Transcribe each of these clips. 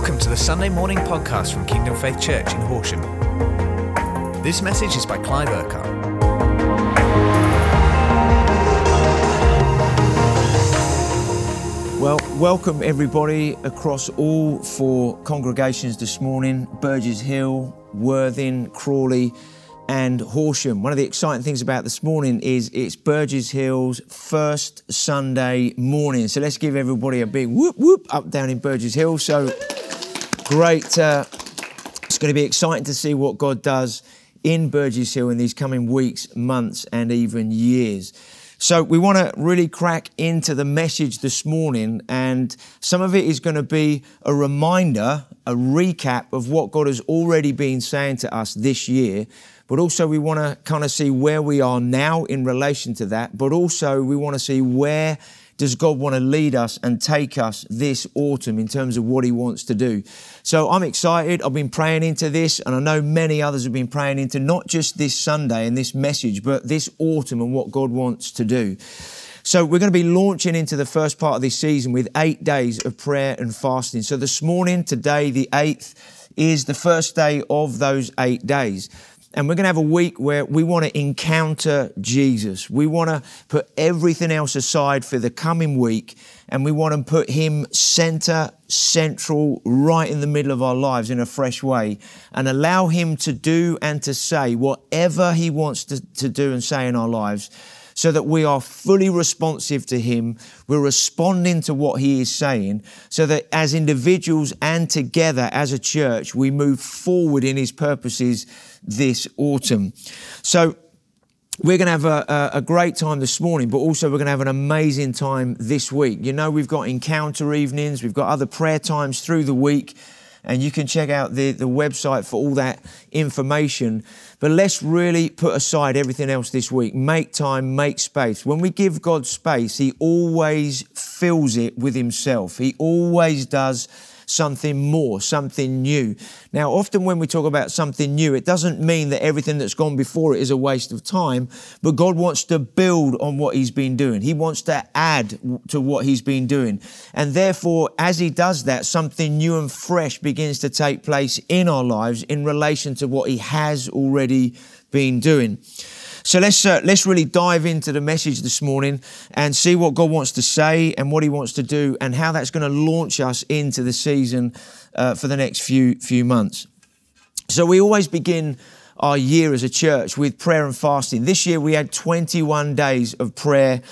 Welcome to the Sunday morning podcast from Kingdom Faith Church in Horsham. This message is by Clive Urquhart. Well, welcome everybody across all four congregations this morning Burgess Hill, Worthing, Crawley, and Horsham. One of the exciting things about this morning is it's Burgess Hill's first Sunday morning. So let's give everybody a big whoop whoop up down in Burgess Hill. So great. Uh, it's going to be exciting to see what God does in Burgess Hill in these coming weeks, months, and even years. So, we want to really crack into the message this morning, and some of it is going to be a reminder, a recap of what God has already been saying to us this year. But also, we want to kind of see where we are now in relation to that, but also, we want to see where does God want to lead us and take us this autumn in terms of what He wants to do? So I'm excited. I've been praying into this, and I know many others have been praying into not just this Sunday and this message, but this autumn and what God wants to do. So we're going to be launching into the first part of this season with eight days of prayer and fasting. So this morning, today, the 8th, is the first day of those eight days. And we're going to have a week where we want to encounter Jesus. We want to put everything else aside for the coming week and we want to put Him center, central, right in the middle of our lives in a fresh way and allow Him to do and to say whatever He wants to, to do and say in our lives so that we are fully responsive to Him. We're responding to what He is saying, so that as individuals and together as a church, we move forward in His purposes this autumn. So, we're going to have a, a, great time this morning, but also we're going to have an amazing time this week. You know, we've got encounter evenings, we've got other prayer times through the week, and you can check out the, the website for all that information. But let's really put aside everything else this week. Make time, make space. When we give God space, He always fills it with Himself. He always does something more, something new. Now, often when we talk about something new, it doesn't mean that everything that's gone before it is a waste of time, but God wants to build on what He's been doing. He wants to add to what He's been doing. And therefore, as He does that, something new and fresh begins to take place in our lives in relation to what He has already been doing. So let's uh, let's really dive into the message this morning and see what God wants to say and what He wants to do and how that's going to launch us into the season uh, for the next few few months. So we always begin our year as a church with prayer and fasting. This year we had 21 days of prayer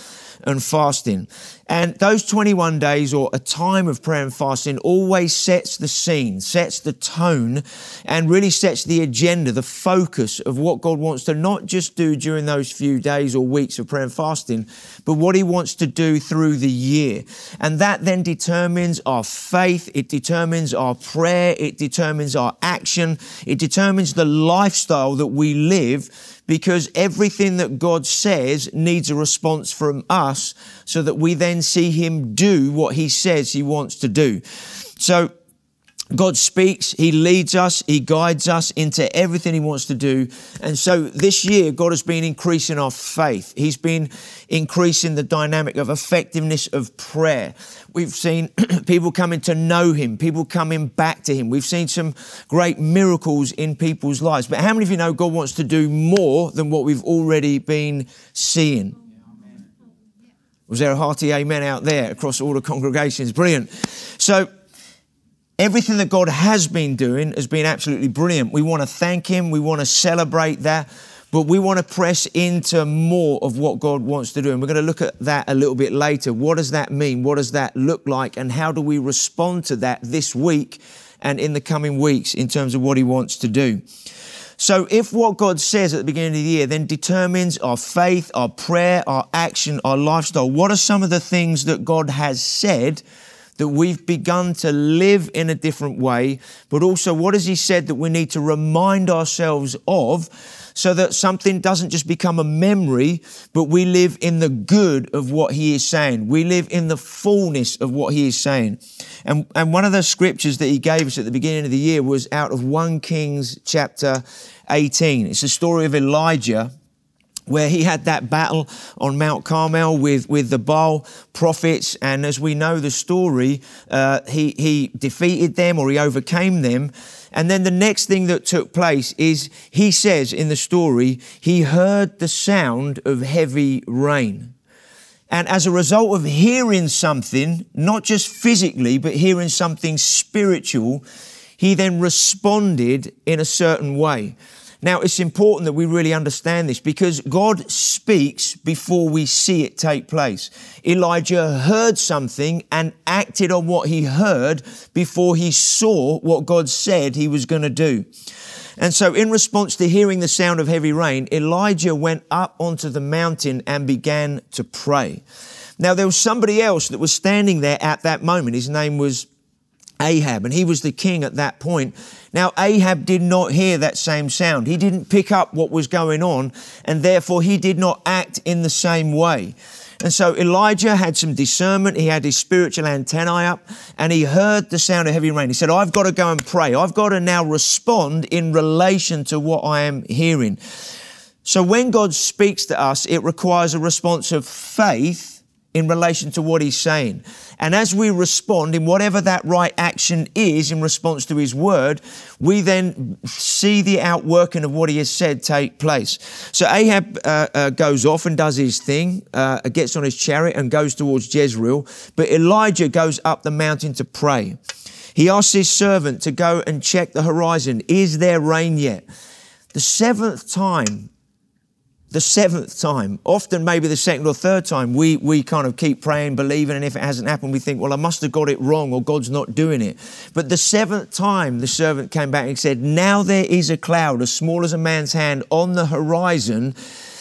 and fasting. And those 21 days or a time of prayer and fasting always sets the scene, sets the tone, and really sets the agenda, the focus of what God wants to not just do during those few days or weeks of prayer and fasting, but what He wants to do through the year. And that then determines our faith, it determines our prayer, it determines our action, it determines the lifestyle that we live because everything that God says needs a response from us so that we then see Him do what He says He wants to do. So, God speaks, He leads us, He guides us into everything He wants to do. And so this year, God has been increasing our faith. He's been increasing the dynamic of effectiveness of prayer. We've seen people coming to know Him, people coming back to Him. We've seen some great miracles in people's lives. But how many of you know God wants to do more than what we've already been seeing? Was there a hearty amen out there across all the congregations? Brilliant. So, everything that God has been doing has been absolutely brilliant. We want to thank Him, we want to celebrate that, but we want to press into more of what God wants to do. And we're going to look at that a little bit later. What does that mean? What does that look like? And how do we respond to that this week and in the coming weeks in terms of what He wants to do? So, if what God says at the beginning of the year then determines our faith, our prayer, our action, our lifestyle, what are some of the things that God has said that we've begun to live in a different way? But also, what has He said that we need to remind ourselves of so that something doesn't just become a memory, but we live in the good of what he is saying. We live in the fullness of what he is saying. And, and one of the scriptures that he gave us at the beginning of the year was out of 1 Kings chapter 18. It's the story of Elijah where he had that battle on Mount Carmel with, with the Baal prophets. And as we know the story, uh, he, he defeated them or he overcame them. And then the next thing that took place is he says in the story, he heard the sound of heavy rain. And as a result of hearing something, not just physically, but hearing something spiritual, he then responded in a certain way. Now, it's important that we really understand this because God speaks before we see it take place. Elijah heard something and acted on what he heard before he saw what God said he was going to do. And so, in response to hearing the sound of heavy rain, Elijah went up onto the mountain and began to pray. Now, there was somebody else that was standing there at that moment. His name was Ahab, and he was the king at that point. Now, Ahab did not hear that same sound. He didn't pick up what was going on, and therefore he did not act in the same way. And so Elijah had some discernment. He had his spiritual antennae up and he heard the sound of heavy rain. He said, I've got to go and pray. I've got to now respond in relation to what I am hearing. So when God speaks to us, it requires a response of faith in relation to what he's saying. And as we respond in whatever that right action is in response to his word, we then see the outworking of what he has said take place. So Ahab uh, uh, goes off and does his thing, uh, gets on his chariot and goes towards Jezreel. But Elijah goes up the mountain to pray. He asks his servant to go and check the horizon. Is there rain yet? The seventh time the seventh time, often maybe the second or third time, we, we kind of keep praying, believing, and if it hasn't happened, we think, well, I must have got it wrong or God's not doing it. But the seventh time, the servant came back and said, Now there is a cloud as small as a man's hand on the horizon.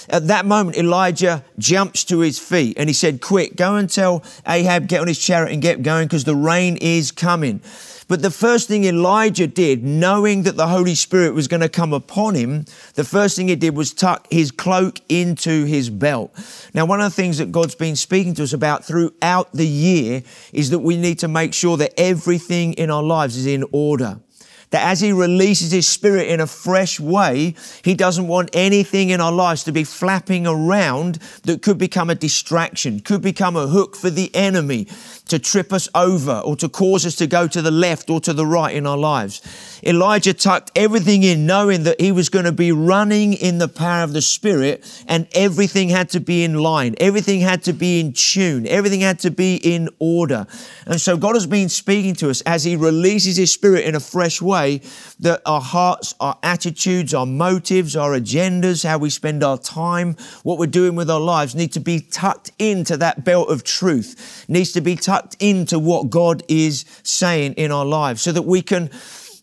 At that moment, Elijah jumps to his feet and he said, Quick, go and tell Ahab, get on his chariot and get going because the rain is coming. But the first thing Elijah did, knowing that the Holy Spirit was going to come upon him, the first thing he did was tuck his cloak into his belt. Now, one of the things that God's been speaking to us about throughout the year is that we need to make sure that everything in our lives is in order that as He releases His Spirit in a fresh way, He doesn't want anything in our lives to be flapping around that could become a distraction, could become a hook for the enemy to trip us over or to cause us to go to the left or to the right in our lives. Elijah tucked everything in, knowing that he was going to be running in the power of the Spirit, and everything had to be in line, everything had to be in tune, everything had to be in order. And so God has been speaking to us as He releases His Spirit in a fresh way that our hearts, our attitudes, our motives, our agendas, how we spend our time, what we're doing with our lives need to be tucked into that belt of truth, needs to be tucked into what God is saying in our lives so that we can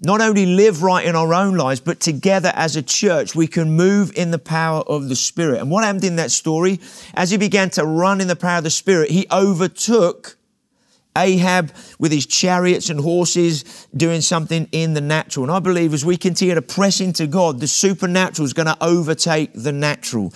not only live right in our own lives, but together as a church, we can move in the power of the Spirit. And what happened in that story, as he began to run in the power of the Spirit, he overtook Ahab with his chariots and horses doing something in the natural. And I believe as we continue to press into God, the supernatural is going to overtake the natural.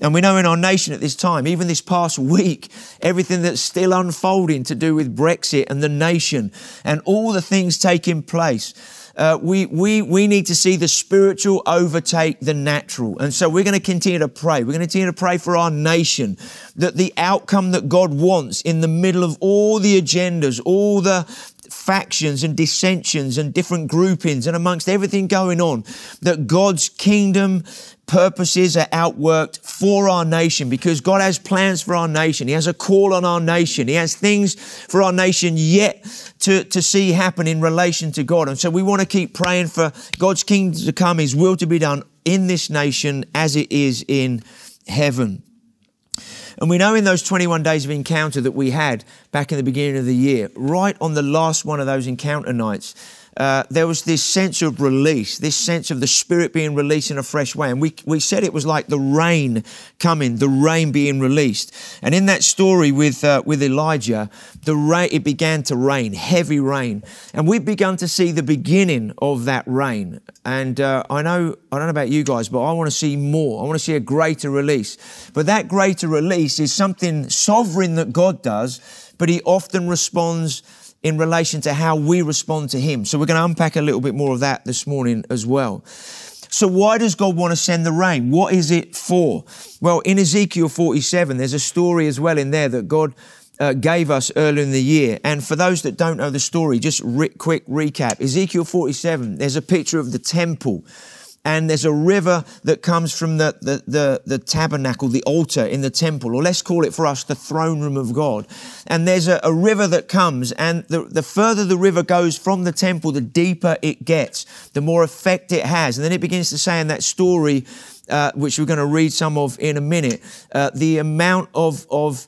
And we know in our nation at this time, even this past week, everything that's still unfolding to do with Brexit and the nation and all the things taking place uh, we, we, we need to see the spiritual overtake the natural. And so we're going to continue to pray. We're going to continue to pray for our nation that the outcome that God wants in the middle of all the agendas, all the factions and dissensions and different groupings and amongst everything going on, that God's kingdom purposes are outworked for our nation because God has plans for our nation. He has a call on our nation. He has things for our nation yet to, to see happen in relation to God. And so we want to keep praying for God's kingdom to come, His will to be done in this nation as it is in heaven. And we know in those 21 days of encounter that we had back in the beginning of the year, right on the last one of those encounter nights, uh, there was this sense of release, this sense of the Spirit being released in a fresh way. And we, we said it was like the rain coming, the rain being released. And in that story with, uh, with Elijah, the rain, it began to rain, heavy rain. And we've begun to see the beginning of that rain. And uh, I know, I don't know about you guys, but I want to see more. I want to see a greater release. But that greater release is something sovereign that God does, but He often responds in relation to how we respond to Him. So we're going to unpack a little bit more of that this morning as well. So, why does God want to send the rain? What is it for? Well, in Ezekiel 47, there's a story as well in there that God uh, gave us earlier in the year. And for those that don't know the story, just re- quick recap Ezekiel 47, there's a picture of the temple and there's a river that comes from the, the, the, the, tabernacle, the altar in the temple, or let's call it for us the throne room of God. And there's a, a river that comes, and the, the further the river goes from the temple, the deeper it gets, the more effect it has. And then it begins to say in that story, uh, which we're going to read some of in a minute, uh, the amount of, of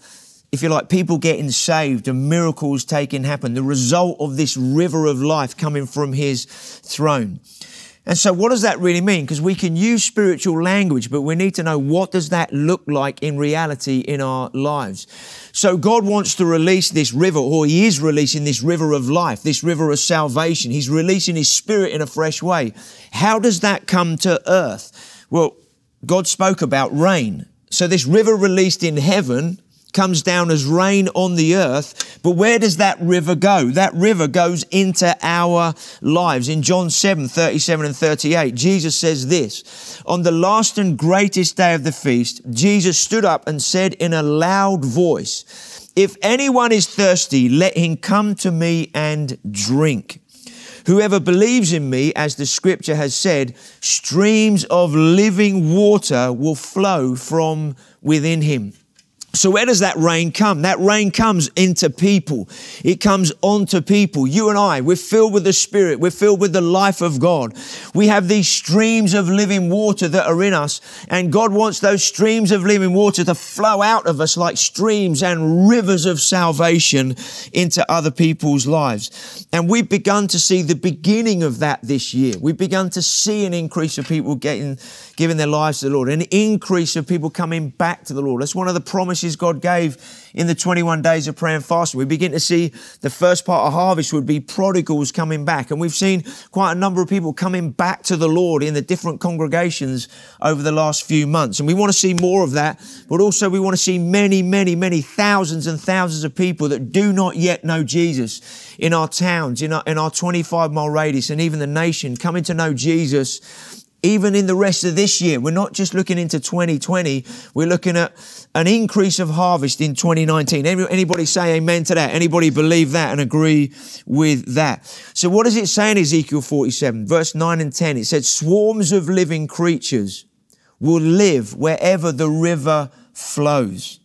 if you like, people getting saved and miracles taking happen, the result of this river of life coming from his throne. And so what does that really mean? Because we can use spiritual language, but we need to know what does that look like in reality in our lives. So God wants to release this river, or He is releasing this river of life, this river of salvation. He's releasing His Spirit in a fresh way. How does that come to earth? Well, God spoke about rain. So this river released in heaven comes down as rain on the earth. But where does that river go? That river goes into our lives. In John 7, 37 and 38, Jesus says this, On the last and greatest day of the feast, Jesus stood up and said in a loud voice, If anyone is thirsty, let him come to me and drink. Whoever believes in me, as the scripture has said, streams of living water will flow from within him. So where does that rain come? That rain comes into people. It comes onto people. You and I, we're filled with the Spirit. We're filled with the life of God. We have these streams of living water that are in us. And God wants those streams of living water to flow out of us like streams and rivers of salvation into other people's lives. And we've begun to see the beginning of that this year. We've begun to see an increase of people getting, giving their lives to the Lord, an increase of people coming back to the Lord. That's one of the promises promises God gave in the 21 days of prayer and fasting. We begin to see the first part of harvest would be prodigals coming back. And we've seen quite a number of people coming back to the Lord in the different congregations over the last few months. And we want to see more of that, but also we want to see many, many, many thousands and thousands of people that do not yet know Jesus in our towns, in our, in our 25 mile radius, and even the nation coming to know Jesus even in the rest of this year. We're not just looking into 2020, we're looking at an increase of harvest in 2019. Anybody say amen to that? Anybody believe that and agree with that? So what does it say in Ezekiel 47, verse 9 and 10? It said, swarms of living creatures will live wherever the river flows.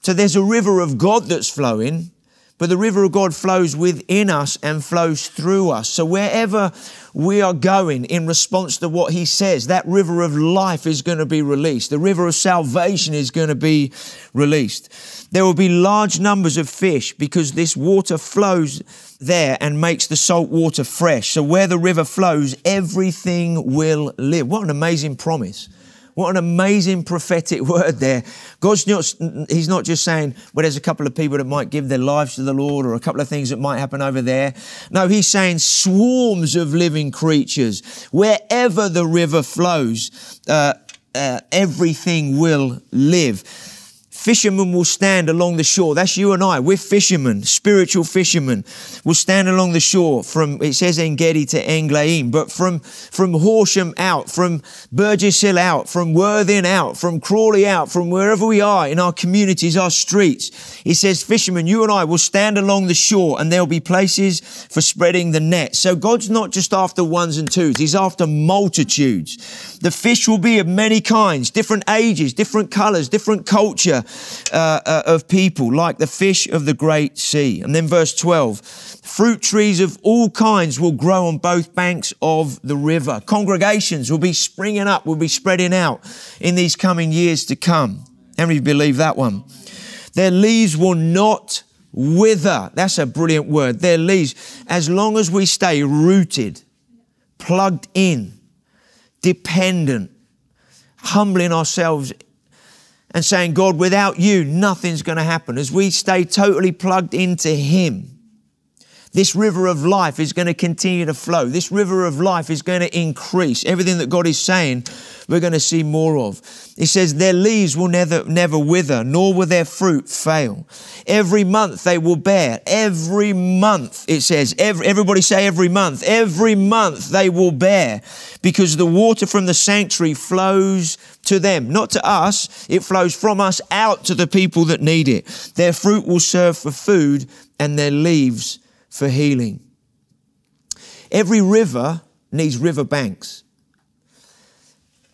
So there's a river of God that's flowing, but the river of God flows within us and flows through us. So wherever we are going in response to what he says, that river of life is going to be released. The river of salvation is going to be released. There will be large numbers of fish because this water flows there and makes the salt water fresh. So where the river flows, everything will live. What an amazing promise. What an amazing prophetic word there. God's not, He's not just saying, well, there's a couple of people that might give their lives to the Lord or a couple of things that might happen over there. No, He's saying swarms of living creatures. Wherever the river flows, uh, uh, everything will live. Fishermen will stand along the shore. That's you and I. We're fishermen, spiritual fishermen. We'll stand along the shore from, it says Engedi to Englaim, but from, from Horsham out, from Burgess Hill out, from Worthing out, from Crawley out, from wherever we are in our communities, our streets. It says, fishermen, you and I will stand along the shore and there'll be places for spreading the net. So God's not just after ones and twos. He's after multitudes. The fish will be of many kinds, different ages, different colors, different culture uh, uh, of people, like the fish of the great sea. And then verse 12 fruit trees of all kinds will grow on both banks of the river. Congregations will be springing up, will be spreading out in these coming years to come. How many believe that one? Their leaves will not wither. That's a brilliant word. Their leaves, as long as we stay rooted, plugged in, dependent, humbling ourselves and saying, God, without you, nothing's going to happen. As we stay totally plugged into Him, this river of life is going to continue to flow. This river of life is going to increase. Everything that God is saying we're going to see more of. He says, Their leaves will never, never wither, nor will their fruit fail. Every month they will bear. Every month, it says, every, everybody say every month. Every month they will bear because the water from the sanctuary flows to them, not to us. It flows from us out to the people that need it. Their fruit will serve for food and their leaves for healing. Every river needs river banks.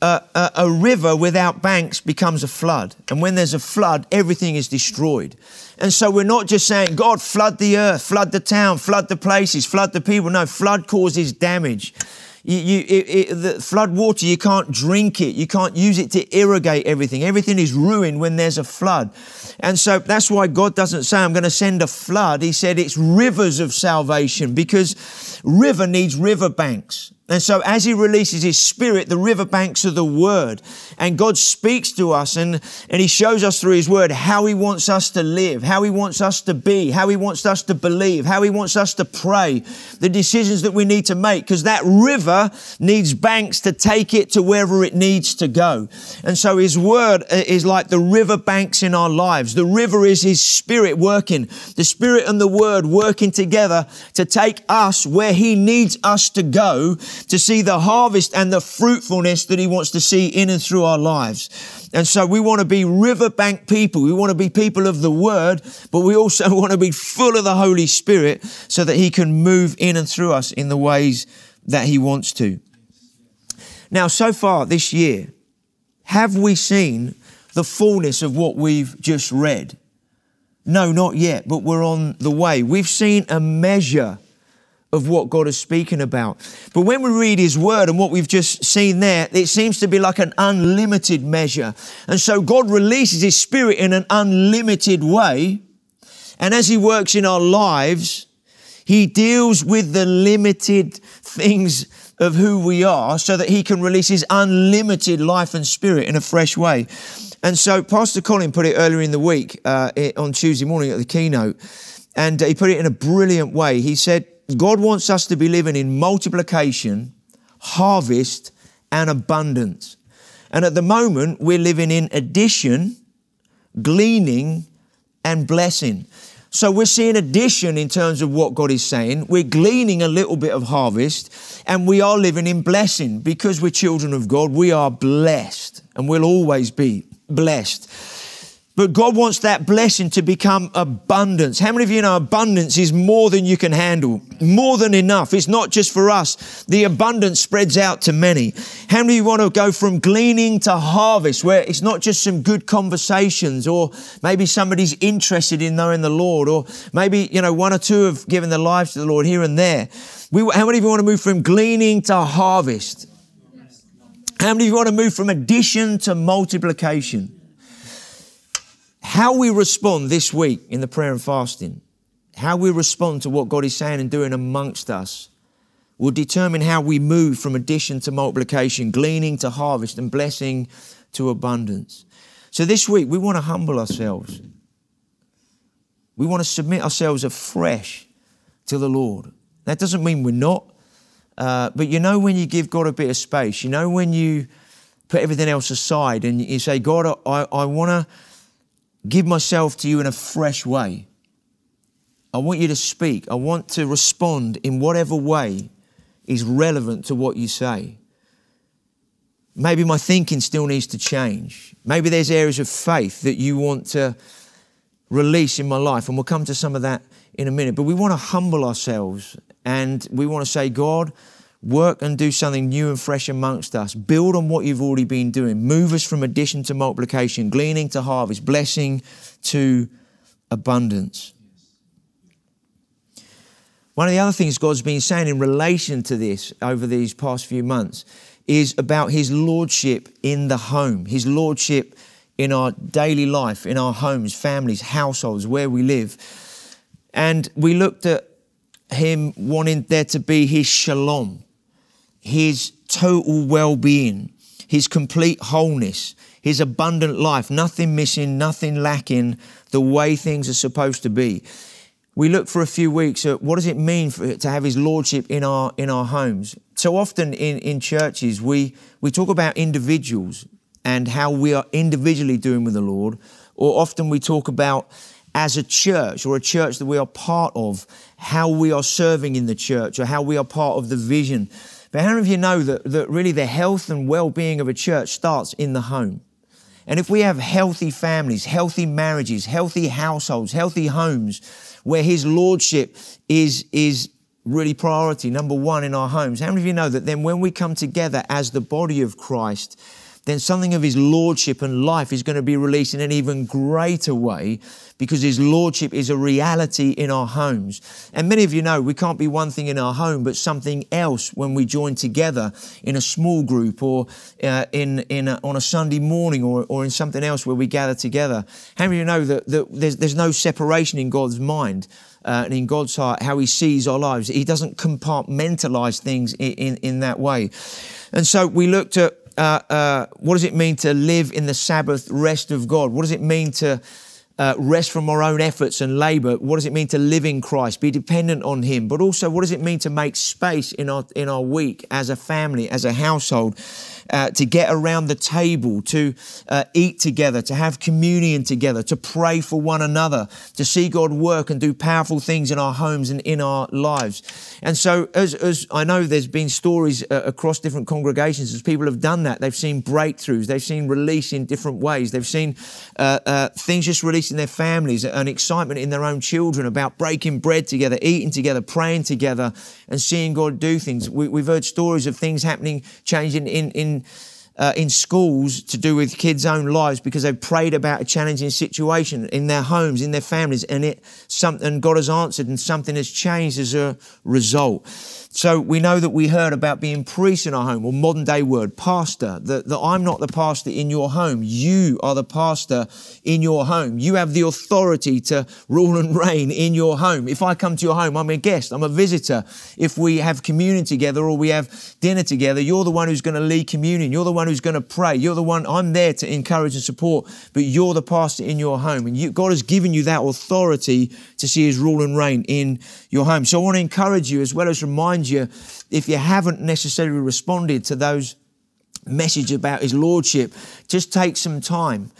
A, a, a, river without banks becomes a flood. And when there's a flood, everything is destroyed. And so we're not just saying, God, flood the earth, flood the town, flood the places, flood the people. No, flood causes damage. You, you, it, it, the flood water, you can't drink it. You can't use it to irrigate everything. Everything is ruined when there's a flood. And so that's why God doesn't say, I'm going to send a flood. He said it's rivers of salvation because river needs river banks. And so as he releases his spirit, the riverbanks of the word, and God speaks to us and, and he shows us through his word how he wants us to live, how he wants us to be, how he wants us to believe, how he wants us to pray, the decisions that we need to make, because that river needs banks to take it to wherever it needs to go. And so his word uh, is like the river banks in our lives. The river is his spirit working, the spirit and the word working together to take us where he needs us to go to see the harvest and the fruitfulness that He wants to see in and through our lives. And so we want to be riverbank people. We want to be people of the Word, but we also want to be full of the Holy Spirit so that He can move in and through us in the ways that He wants to. Now, so far this year, have we seen the fullness of what we've just read? No, not yet, but we're on the way. We've seen a measure of what God is speaking about. But when we read His Word and what we've just seen there, it seems to be like an unlimited measure. And so God releases His Spirit in an unlimited way. And as He works in our lives, He deals with the limited things of who we are so that He can release His unlimited life and spirit in a fresh way. And so Pastor Colin put it earlier in the week uh, on Tuesday morning at the keynote, and he put it in a brilliant way. He said, God wants us to be living in multiplication, harvest, and abundance. And at the moment, we're living in addition, gleaning, and blessing. So we're seeing addition in terms of what God is saying. We're gleaning a little bit of harvest, and we are living in blessing because we're children of God. We are blessed, and we'll always be blessed. But God wants that blessing to become abundance. How many of you know abundance is more than you can handle? More than enough. It's not just for us. The abundance spreads out to many. How many of you want to go from gleaning to harvest where it's not just some good conversations or maybe somebody's interested in knowing the Lord or maybe, you know, one or two have given their lives to the Lord here and there. We, how many of you want to move from gleaning to harvest? How many of you want to move from addition to multiplication? How we respond this week in the prayer and fasting, how we respond to what God is saying and doing amongst us, will determine how we move from addition to multiplication, gleaning to harvest, and blessing to abundance. So this week, we want to humble ourselves. We want to submit ourselves afresh to the Lord. That doesn't mean we're not, uh, but you know when you give God a bit of space, you know when you put everything else aside and you say, God, I, I want to give myself to you in a fresh way. I want you to speak. I want to respond in whatever way is relevant to what you say. Maybe my thinking still needs to change. Maybe there's areas of faith that you want to release in my life, and we'll come to some of that in a minute. But we want to humble ourselves and we want to say, God, Work and do something new and fresh amongst us. Build on what you've already been doing. Move us from addition to multiplication, gleaning to harvest, blessing to abundance. One of the other things God's been saying in relation to this over these past few months is about His Lordship in the home, His Lordship in our daily life, in our homes, families, households, where we live. And we looked at Him wanting there to be His shalom, his total well being, his complete wholeness, his abundant life, nothing missing, nothing lacking, the way things are supposed to be. we look for a few weeks at what does it mean for, to have his lordship in our in our homes. So often in, in churches we we talk about individuals and how we are individually doing with the Lord, or often we talk about as a church or a church that we are part of, how we are serving in the church or how we are part of the vision. But how many of you know that, that really the health and well being of a church starts in the home? And if we have healthy families, healthy marriages, healthy households, healthy homes, where His Lordship is, is really priority, number one in our homes, how many of you know that then when we come together as the body of Christ, then something of his lordship and life is going to be released in an even greater way because his lordship is a reality in our homes. And many of you know we can't be one thing in our home, but something else when we join together in a small group or uh, in, in a, on a Sunday morning or, or in something else where we gather together. How many of you know that, that there's, there's no separation in God's mind? Uh, and in God's heart, how He sees our lives. He doesn't compartmentalize things in, in, in that way. And so we looked at uh, uh, what does it mean to live in the Sabbath rest of God? What does it mean to uh, rest from our own efforts and labor? What does it mean to live in Christ, be dependent on Him? But also, what does it mean to make space in our in our week as a family, as a household? Uh, to get around the table, to uh, eat together, to have communion together, to pray for one another, to see God work and do powerful things in our homes and in our lives. And so, as, as I know there's been stories uh, across different congregations as people have done that, they've seen breakthroughs, they've seen release in different ways, they've seen uh, uh, things just released in their families, an excitement in their own children about breaking bread together, eating together, praying together, and seeing God do things. We, have heard stories of things happening, changing in, in uh, in schools to do with kids' own lives because they've prayed about a challenging situation in their homes, in their families, and it something God has answered and something has changed as a result. So we know that we heard about being priest in our home, or modern day word, pastor, that, that I'm not the pastor in your home. You are the pastor in your home. You have the authority to rule and reign in your home. If I come to your home, I'm a guest, I'm a visitor. If we have communion together or we have dinner together, you're the one who's going to lead communion. You're the one who's going to pray. You're the one, I'm there to encourage and support, but you're the pastor in your home. And you, God has given you that authority to see his rule and reign in your home. So I want to encourage you as well as remind remind you if you haven't necessarily responded to those message about his lordship, just take some time.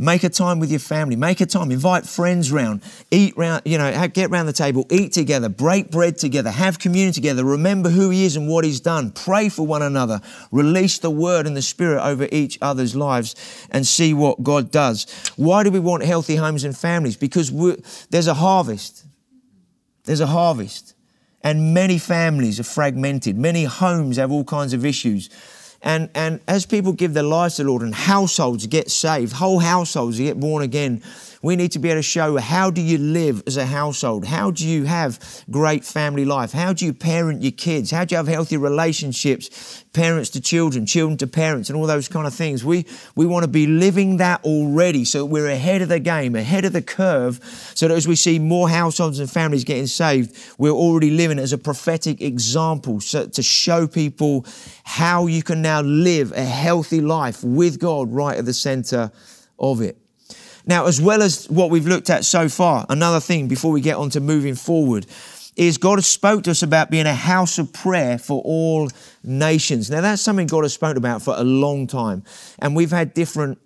Make a time with your family. Make a time. Invite friends round. Eat round, you know, get round the table. Eat together. Break bread together. Have communion together. Remember who he is and what he's done. Pray for one another. Release the word and the spirit over each other's lives and see what God does. Why do we want healthy homes and families? Because there's a harvest. There's a harvest. And many families are fragmented. Many homes have all kinds of issues. And, and as people give their lives to the Lord and households get saved, whole households get born again, we need to be able to show how do you live as a household? How do you have great family life? How do you parent your kids? How do you have healthy relationships, parents to children, children to parents, and all those kind of things? We, we want to be living that already so we're ahead of the game, ahead of the curve, so that as we see more households and families getting saved, we're already living as a prophetic example so, to show people how you can now live a healthy life with God right at the center of it. Now, as well as what we've looked at so far, another thing before we get on to moving forward is God has spoke to us about being a house of prayer for all nations. Now, that's something God has spoken about for a long time. And we've had different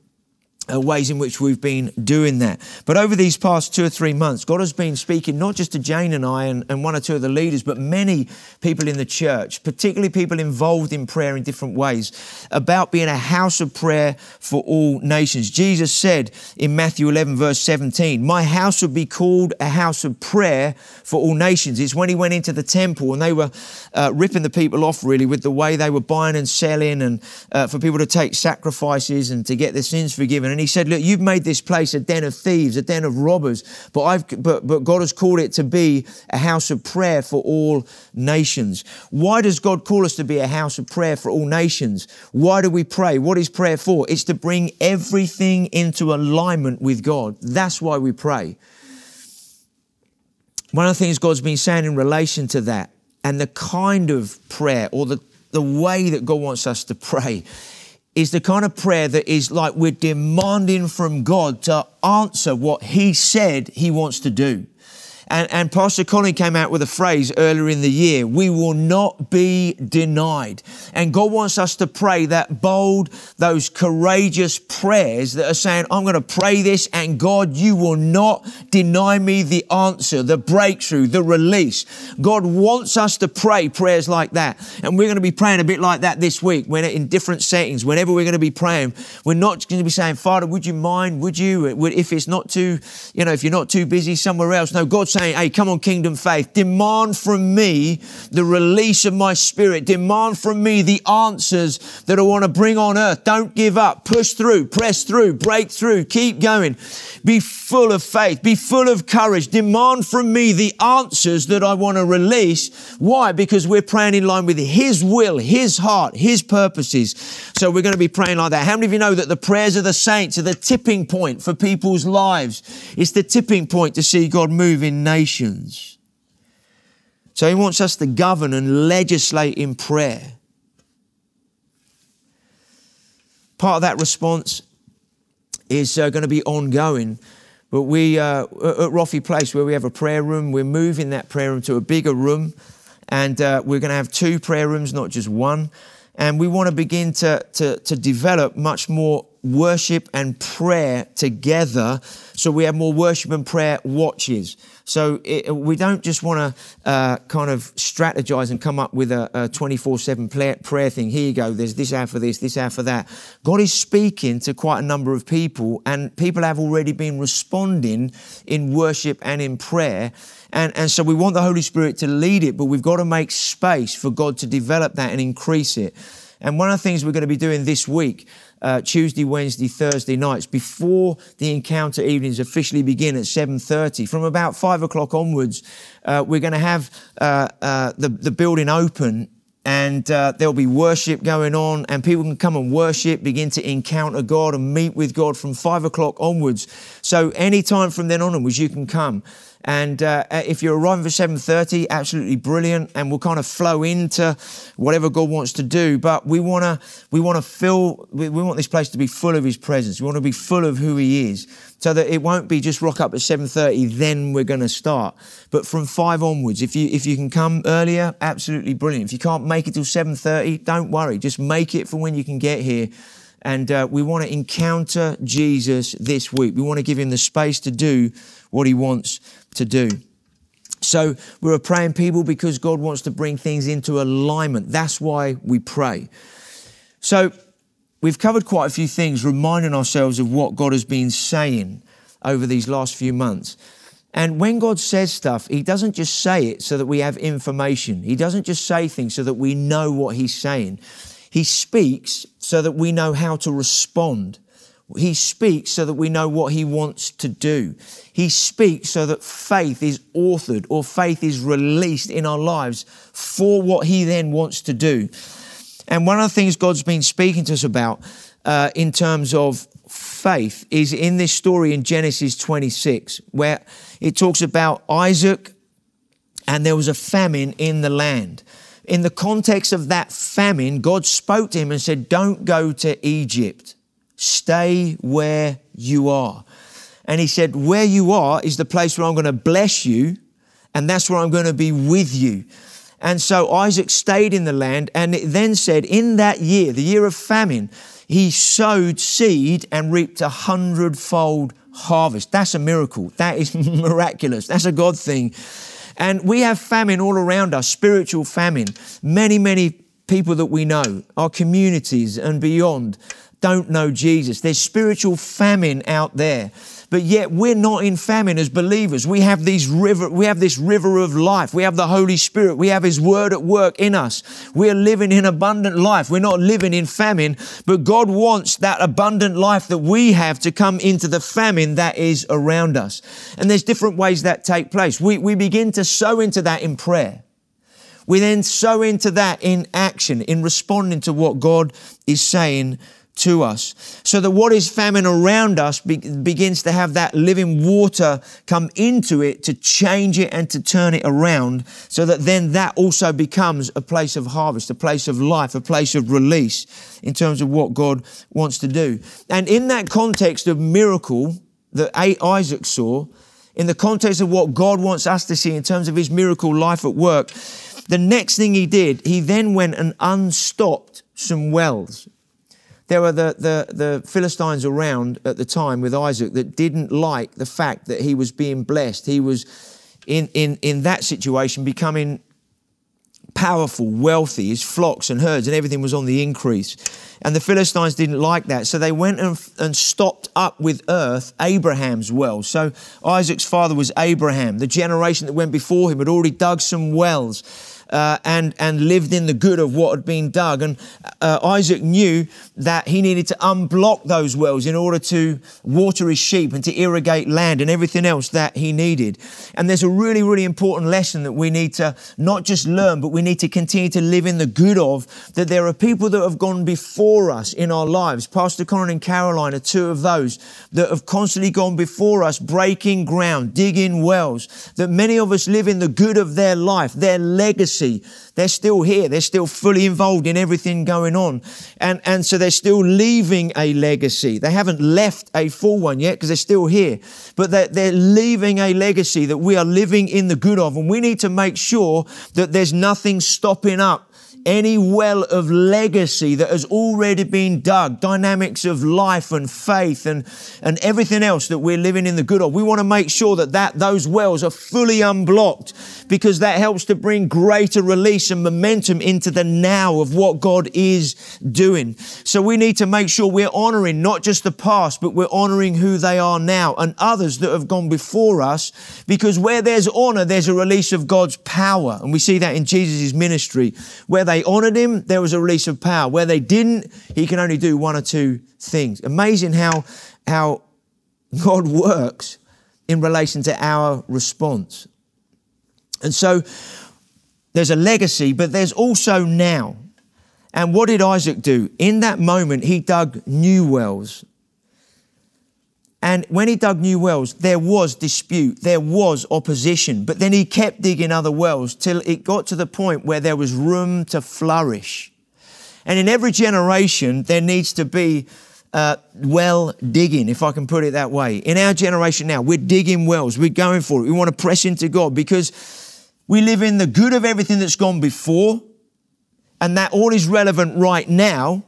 uh, ways in which we've been doing that. But over these past two or three months, God has been speaking not just to Jane and I and, and, one or two of the leaders, but many people in the church, particularly people involved in prayer in different ways, about being a house of prayer for all nations. Jesus said in Matthew 11, verse 17, My house would be called a house of prayer for all nations. It's when he went into the temple and they were uh, ripping the people off really with the way they were buying and selling and uh, for people to take sacrifices and to get their sins forgiven. And he said, Look, you've made this place a den of thieves, a den of robbers, but, I've, but, but God has called it to be a house of prayer for all nations. Why does God call us to be a house of prayer for all nations? Why do we pray? What is prayer for? It's to bring everything into alignment with God. That's why we pray. One of the things God's been saying in relation to that and the kind of prayer or the, the way that God wants us to pray is the kind of prayer that is like we're demanding from God to answer what He said He wants to do. And, and Pastor Colin came out with a phrase earlier in the year we will not be denied. And God wants us to pray that bold, those courageous prayers that are saying, I'm going to pray this, and God, you will not deny me the answer, the breakthrough, the release. God wants us to pray prayers like that. And we're going to be praying a bit like that this week when in different settings, whenever we're going to be praying, we're not going to be saying, Father, would you mind? Would you? If it's not too, you know, if you're not too busy somewhere else. No, God's saying, hey, come on, kingdom faith. Demand from me the release of my spirit. Demand from me the answers that I want to bring on earth. Don't give up. Push through, press through, break through, keep going. Be full of faith. Be full of courage. Demand from me the answers that I want to release. Why? Because we're praying in line with His will, His heart, His purposes. So we're going to be praying like that. How many of you know that the prayers of the saints are the tipping point for people's lives? It's the tipping point to see God move in nations. So He wants us to govern and legislate in prayer. Part of that response is uh, going to be ongoing. But we, uh, at Roffey Place, where we have a prayer room, we're moving that prayer room to a bigger room. And uh, we're going to have two prayer rooms, not just one. And we want to begin to, to, to develop much more worship and prayer together. So we have more worship and prayer watches. So it, we don't just want to uh, kind of strategize and come up with a 24 7 prayer thing. Here you go, there's this hour for this, this hour for that. God is speaking to quite a number of people, and people have already been responding in worship and in prayer. And, and so we want the Holy Spirit to lead it, but we've got to make space for God to develop that and increase it. And one of the things we're going to be doing this week, uh, Tuesday, Wednesday, Thursday nights, before the encounter evenings officially begin at 7.30, from about 5 o'clock onwards, uh, we're going to have uh, uh, the, the building open and uh, there'll be worship going on, and people can come and worship, begin to encounter God and meet with God from five o'clock onwards. So any time from then onwards, you can come. And uh, if you're arriving for 7.30, absolutely brilliant. And we'll kind of flow into whatever God wants to do. But we want to we want to fill, we, we want this place to be full of his presence. We want to be full of who he is so that it won't be just rock up at 7.30, then we're going to start. But from 5 onwards, if you, if you can come earlier, absolutely brilliant. If you can't make it till 7.30, don't worry. Just make it for when you can get here. And uh, we want to encounter Jesus this week. We want to give him the space to do what he wants to do. So we're a praying people because God wants to bring things into alignment. That's why we pray. So we've covered quite a few things, reminding ourselves of what God has been saying over these last few months. And when God says stuff, He doesn't just say it so that we have information. He doesn't just say things so that we know what He's saying. He speaks so that we know how to respond. He speaks so that we know what he wants to do. He speaks so that faith is authored or faith is released in our lives for what he then wants to do. And one of the things God's been speaking to us about uh, in terms of faith is in this story in Genesis 26, where it talks about Isaac and there was a famine in the land. In the context of that famine, God spoke to him and said, Don't go to Egypt. Stay where you are. And he said, Where you are is the place where I'm going to bless you, and that's where I'm going to be with you. And so Isaac stayed in the land, and it then said, In that year, the year of famine, he sowed seed and reaped a hundredfold harvest. That's a miracle. That is miraculous. That's a God thing. And we have famine all around us, spiritual famine. Many, many people that we know, our communities and beyond don't know Jesus. There's spiritual famine out there. But yet we're not in famine as believers. We have these river, we have this river of life. We have the Holy Spirit. We have His Word at work in us. We're living in abundant life. We're not living in famine, but God wants that abundant life that we have to come into the famine that is around us. And there's different ways that take place. We, we begin to sow into that in prayer. We then sow into that in action, in responding to what God is saying to us. So that what is famine around us be- begins to have that living water come into it to change it and to turn it around so that then that also becomes a place of harvest, a place of life, a place of release in terms of what God wants to do. And in that context of miracle that Isaac saw, in the context of what God wants us to see in terms of his miracle life at work, the next thing he did, he then went and unstopped some wells. There were the, the, the Philistines around at the time with Isaac that didn't like the fact that he was being blessed. He was in, in, in that situation becoming powerful, wealthy, his flocks and herds and everything was on the increase. And the Philistines didn't like that. So they went and, and stopped up with earth Abraham's wells. So Isaac's father was Abraham. The generation that went before him had already dug some wells uh, and, and lived in the good of what had been dug. And uh, Isaac knew that he needed to unblock those wells in order to water his sheep and to irrigate land and everything else that he needed. And there's a really, really important lesson that we need to not just learn, but we need to continue to live in the good of that there are people that have gone before us in our lives. Pastor Colin and Caroline are two of those that have constantly gone before us, breaking ground, digging wells, that many of us live in the good of their life, their legacy see. They're still here. They're still fully involved in everything going on. And, and so they're still leaving a legacy. They haven't left a full one yet because they're still here. But they're, they're leaving a legacy that we are living in the good of. And we need to make sure that there's nothing stopping up any well of legacy that has already been dug, dynamics of life and faith and, and everything else that we're living in the good of. We want to make sure that, that those wells are fully unblocked because that helps to bring greater release and momentum into the now of what God is doing. So we need to make sure we're honoring not just the past, but we're honoring who they are now and others that have gone before us because where there's honor, there's a release of God's power. And we see that in Jesus' ministry. Where they honored him, there was a release of power. Where they didn't, he can only do one or two things. Amazing how, how God works in relation to our response. And so there's a legacy, but there's also now. And what did Isaac do? In that moment, he dug new wells. And when he dug new wells, there was dispute, there was opposition, but then he kept digging other wells till it got to the point where there was room to flourish. And in every generation, there needs to be uh, well digging, if I can put it that way. In our generation now, we're digging wells, we're going for it, we want to press into God because we live in the good of everything that's gone before, and that all is relevant right now.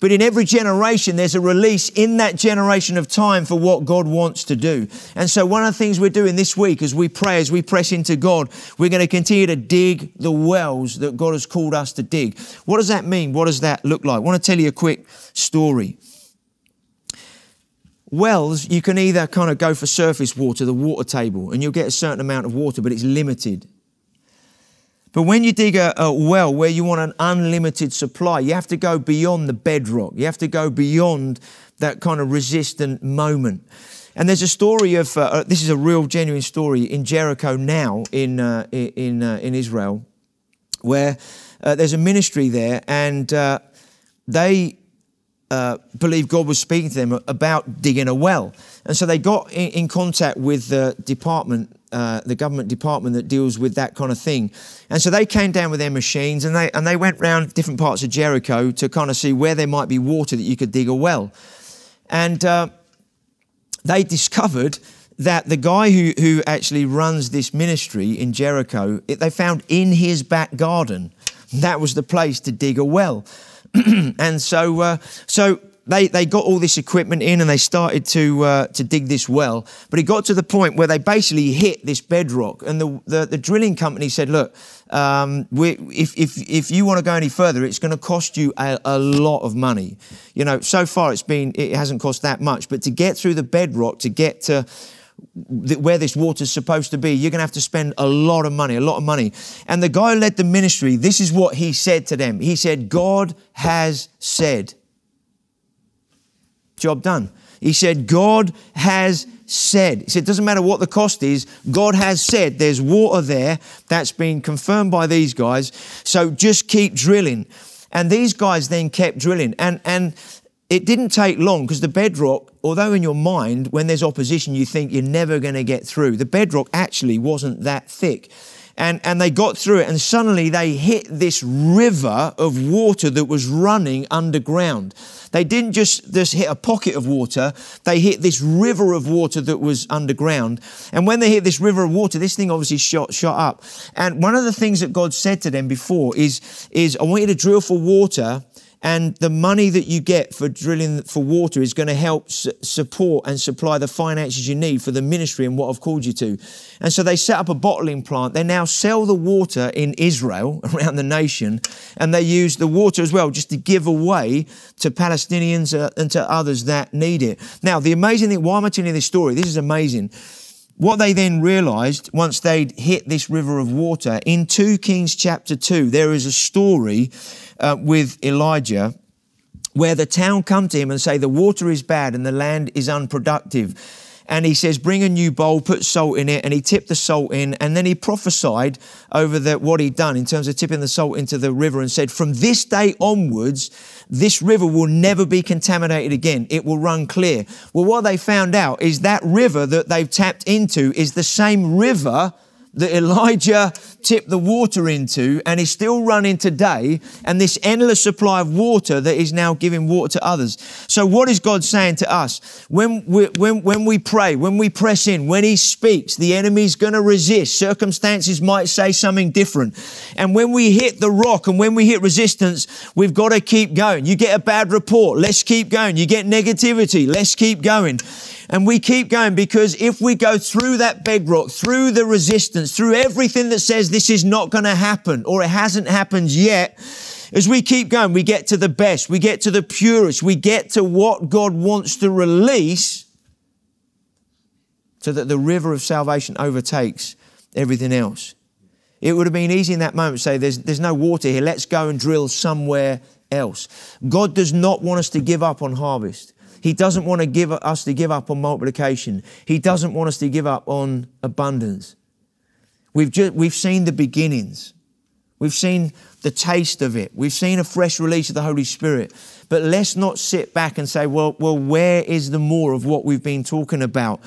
But in every generation, there's a release in that generation of time for what God wants to do. And so, one of the things we're doing this week as we pray, as we press into God, we're going to continue to dig the wells that God has called us to dig. What does that mean? What does that look like? I want to tell you a quick story. Wells, you can either kind of go for surface water, the water table, and you'll get a certain amount of water, but it's limited. But when you dig a, a, well where you want an unlimited supply, you have to go beyond the bedrock. You have to go beyond that kind of resistant moment. And there's a story of uh, uh this is a real genuine story in Jericho now in uh, in uh, in Israel, where uh, there's a ministry there, and uh, they uh, believed God was speaking to them about digging a well. And so they got in, in contact with the department, uh, the government department that deals with that kind of thing. And so they came down with their machines and they, and they went around different parts of Jericho to kind of see where there might be water that you could dig a well. And uh, they discovered that the guy who, who actually runs this ministry in Jericho, it, they found in his back garden, that was the place to dig a well. and so, uh, so they, they got all this equipment in and they started to, uh, to dig this well. But it got to the point where they basically hit this bedrock. And the, the, the drilling company said, look, um, if, if, if you want to go any further, it's going to cost you a, a, lot of money. You know, so far it's been, it hasn't cost that much. But to get through the bedrock, to get to where this water's supposed to be, you're going to have to spend a lot of money, a lot of money. And the guy who led the ministry, this is what he said to them. He said, God has said. Job done. He said, God has said. He said, it doesn't matter what the cost is, God has said there's water there. That's been confirmed by these guys. So just keep drilling. And these guys then kept drilling. And, and it didn't take long because the bedrock, although in your mind, when there's opposition, you think you're never going to get through, the bedrock actually wasn't that thick. And, and they got through it, and suddenly they hit this river of water that was running underground. They didn't just, just hit a pocket of water, they hit this river of water that was underground. And when they hit this river of water, this thing obviously shot, shot up. And one of the things that God said to them before is, is I want you to drill for water and the money that you get for drilling for water is going to help su- support and supply the finances you need for the ministry and what I've called you to. And so they set up a bottling plant. They now sell the water in Israel around the nation, and they use the water as well just to give away to Palestinians uh, and to others that need it. Now, the amazing thing, why am I telling you this story? This is amazing. What they then realized once they'd hit this river of water, in 2 Kings chapter 2, there is a story uh, with Elijah where the town come to him and say the water is bad and the land is unproductive. And he says, bring a new bowl, put salt in it, and he tipped the salt in, and then he prophesied over the, what he'd done in terms of tipping the salt into the river and said, from this day onwards, this river will never be contaminated again. It will run clear. Well, what they found out is that river that they've tapped into is the same river that Elijah tipped the water into and is still running today, and this endless supply of water that is now giving water to others. So, what is God saying to us? When we, when, when we pray, when we press in, when He speaks, the enemy's going to resist. Circumstances might say something different. And when we hit the rock and when we hit resistance, we've got to keep going. You get a bad report, let's keep going. You get negativity, let's keep going. And we keep going because if we go through that bedrock, through the resistance, through everything that says this is not going to happen or it hasn't happened yet, as we keep going, we get to the best, we get to the purest, we get to what God wants to release so that the river of salvation overtakes everything else. It would have been easy in that moment to say, there's, there's no water here, let's go and drill somewhere else. God does not want us to give up on harvest. He doesn't want to give us to give up on multiplication. He doesn't want us to give up on abundance. We've, just, we've seen the beginnings. We've seen the taste of it. We've seen a fresh release of the Holy Spirit. But let's not sit back and say, well, well, where is the more of what we've been talking about?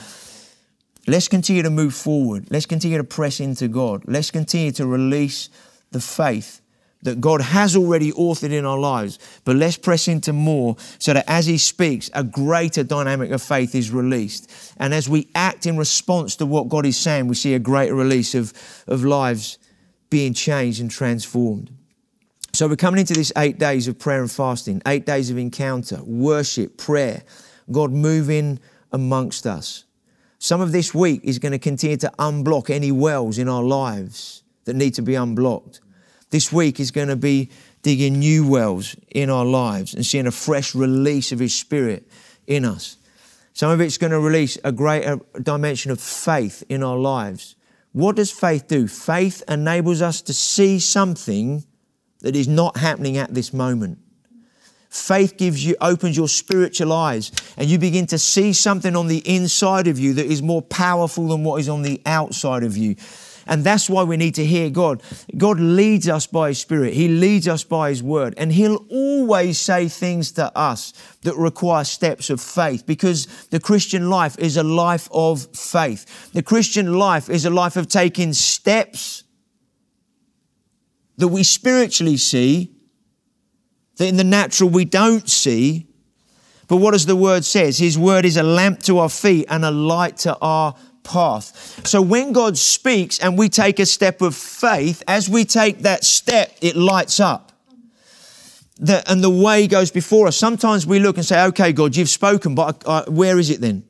Let's continue to move forward. Let's continue to press into God. Let's continue to release the faith that God has already authored in our lives, but let's press into more so that as He speaks, a greater dynamic of faith is released. And as we act in response to what God is saying, we see a greater release of, of lives being changed and transformed. So we're coming into this eight days of prayer and fasting, eight days of encounter, worship, prayer, God moving amongst us. Some of this week is going to continue to unblock any wells in our lives that need to be unblocked. This week is going to be digging new wells in our lives and seeing a fresh release of His Spirit in us. Some of it's going to release a greater dimension of faith in our lives. What does faith do? Faith enables us to see something that is not happening at this moment. Faith gives you, opens your spiritual eyes, and you begin to see something on the inside of you that is more powerful than what is on the outside of you. And that's why we need to hear God. God leads us by His Spirit, He leads us by His Word, and He'll always say things to us that require steps of faith because the Christian life is a life of faith. The Christian life is a life of taking steps that we spiritually see, that in the natural we don't see. But what does the word says? His word is a lamp to our feet and a light to our path. So when God speaks and we take a step of faith, as we take that step, it lights up. The, and the way goes before us. Sometimes we look and say, okay, God, you've spoken, but I, I, where is it then?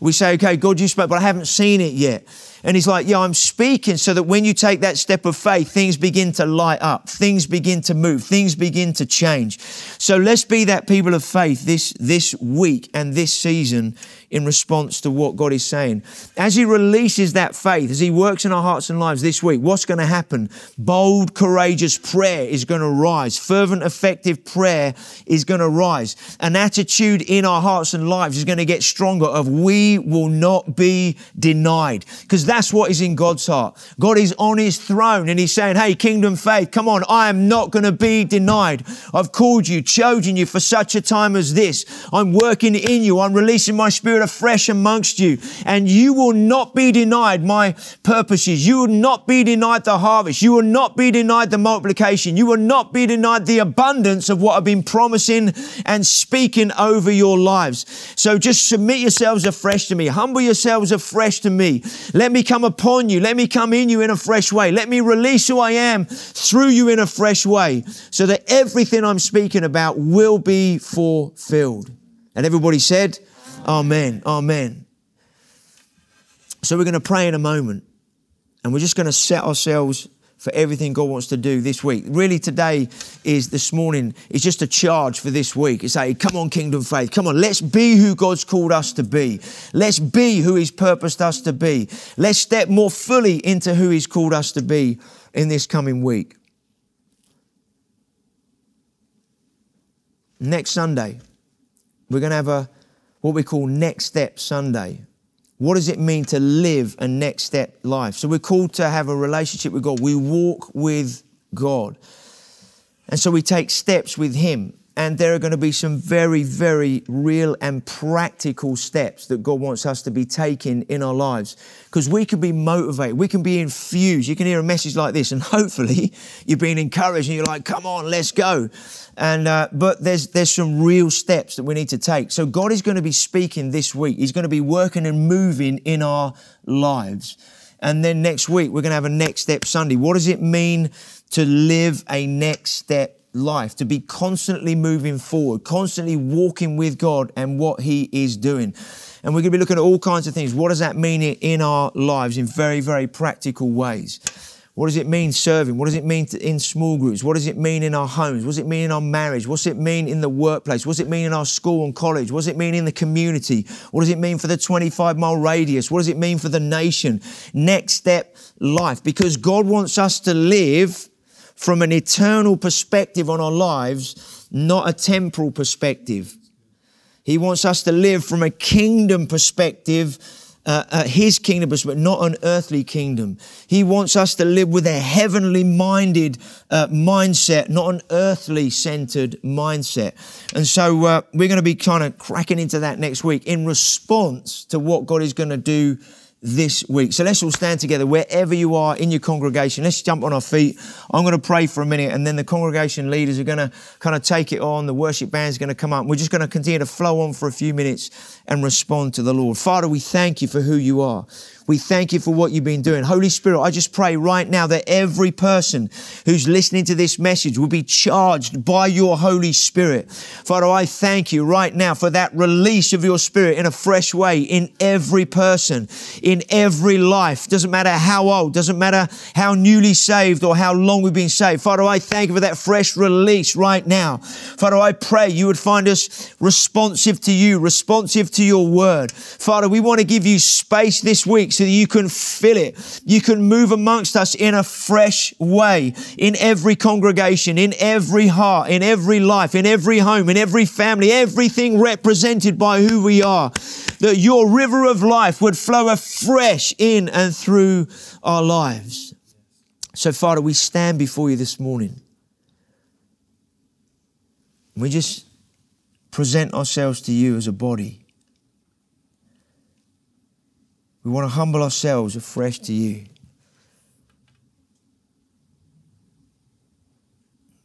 We say, okay, God, you spoke, but I haven't seen it yet. And he's like, yeah, I'm speaking so that when you take that step of faith, things begin to light up, things begin to move, things begin to change. So let's be that people of faith this, this week and this season in response to what God is saying. As He releases that faith, as He works in our hearts and lives this week, what's going to happen? Bold, courageous prayer is going to rise. Fervent, effective prayer is going to rise. An attitude in our hearts and lives is going to get stronger of we will not be denied. Because that's what is in God's heart. God is on his throne and he's saying, Hey, kingdom faith, come on, I am not going to be denied. I've called you, chosen you for such a time as this. I'm working in you. I'm releasing my spirit afresh amongst you and you will not be denied my purposes. You will not be denied the harvest. You will not be denied the multiplication. You will not be denied the abundance of what I've been promising and speaking over your lives. So just submit yourselves afresh to me. Humble yourselves afresh to me. Let me come upon you. Let me come in you in a fresh way. Let me release who I am through you in a fresh way so that everything I'm speaking about will be fulfilled. And everybody said, Amen. Amen. So we're going to pray in a moment and we're just going to set ourselves for everything God wants to do this week. Really, today is this morning is just a charge for this week. It's like, come on, kingdom faith, come on, let's be who God's called us to be. Let's be who He's purposed us to be. Let's step more fully into who He's called us to be in this coming week. Next Sunday, we're going to have a what we call Next Step Sunday. What does it mean to live a next step life? So we're called to have a relationship with God. We walk with God. And so we take steps with Him. And there are going to be some very, very real and practical steps that God wants us to be taking in our lives. Because we can be motivated, we can be infused. You can hear a message like this, and hopefully you're being encouraged and you're like, come on, let's go. And uh, but there's there's some real steps that we need to take. So God is going to be speaking this week. He's going to be working and moving in our lives. And then next week we're going to have a next step Sunday. What does it mean to live a next step life, to be constantly moving forward, constantly walking with God and what He is doing. And we're going to be looking at all kinds of things. What does that mean in our lives in very, very practical ways? What does it mean serving? What does it mean in small groups? What does it mean in our homes? What does it mean in our marriage? What's it mean in the workplace? What does it mean in our school and college? What does it mean in the community? What does it mean for the 25 mile radius? What does it mean for the nation? Next step life. Because God wants us to live from an eternal perspective on our lives, not a temporal perspective. He wants us to live from a kingdom perspective, uh, uh, his kingdom perspective, not an earthly kingdom. He wants us to live with a heavenly minded uh, mindset, not an earthly centered mindset. And so uh, we're going to be kind of cracking into that next week in response to what God is going to do this week. So let's all stand together wherever you are in your congregation. Let's jump on our feet. I'm going to pray for a minute and then the congregation leaders are going to kind of take it on. The worship band is going to come up. We're just going to continue to flow on for a few minutes and respond to the Lord. Father, we thank you for who you are. We thank you for what you've been doing. Holy Spirit, I just pray right now that every person who's listening to this message will be charged by your Holy Spirit. Father, I thank you right now for that release of your Spirit in a fresh way in every person, in every life. Doesn't matter how old, doesn't matter how newly saved or how long we've been saved. Father, I thank you for that fresh release right now. Father, I pray you would find us responsive to you, responsive to your word. Father, we want to give you space this week so that you can fill it. You can move amongst us in a fresh way, in every congregation, in every heart, in every life, in every home, in every family, everything represented by who we are. That your river of life would flow afresh in and through our lives. So, Father, we stand before you this morning. We just present ourselves to you as a body. We want to humble ourselves afresh to you.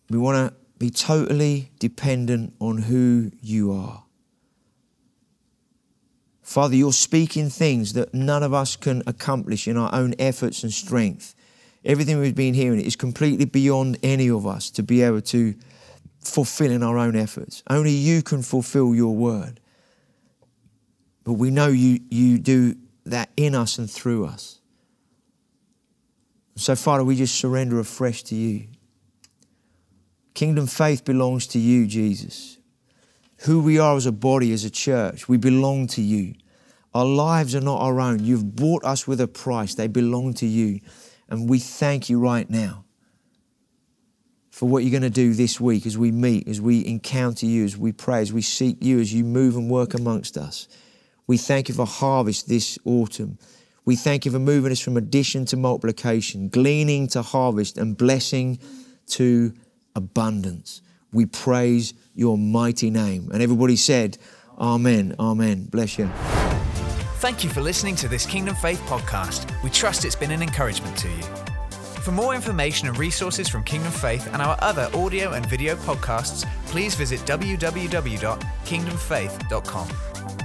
We want to be totally dependent on who you are. Father, you're speaking things that none of us can accomplish in our own efforts and strength. Everything we've been hearing is completely beyond any of us to be able to fulfill in our own efforts. Only you can fulfill your word. But we know you, you do that in us and through us. So, Father, we just surrender afresh to you. Kingdom faith belongs to you, Jesus. Who we are as a body, as a church, we belong to you. Our lives are not our own. You've bought us with a price, they belong to you. And we thank you right now for what you're going to do this week as we meet, as we encounter you, as we pray, as we seek you, as you move and work amongst us. We thank you for harvest this autumn. We thank you for moving us from addition to multiplication, gleaning to harvest, and blessing to abundance. We praise your mighty name. And everybody said, Amen. Amen. Bless you. Thank you for listening to this Kingdom Faith podcast. We trust it's been an encouragement to you. For more information and resources from Kingdom Faith and our other audio and video podcasts, please visit www.kingdomfaith.com.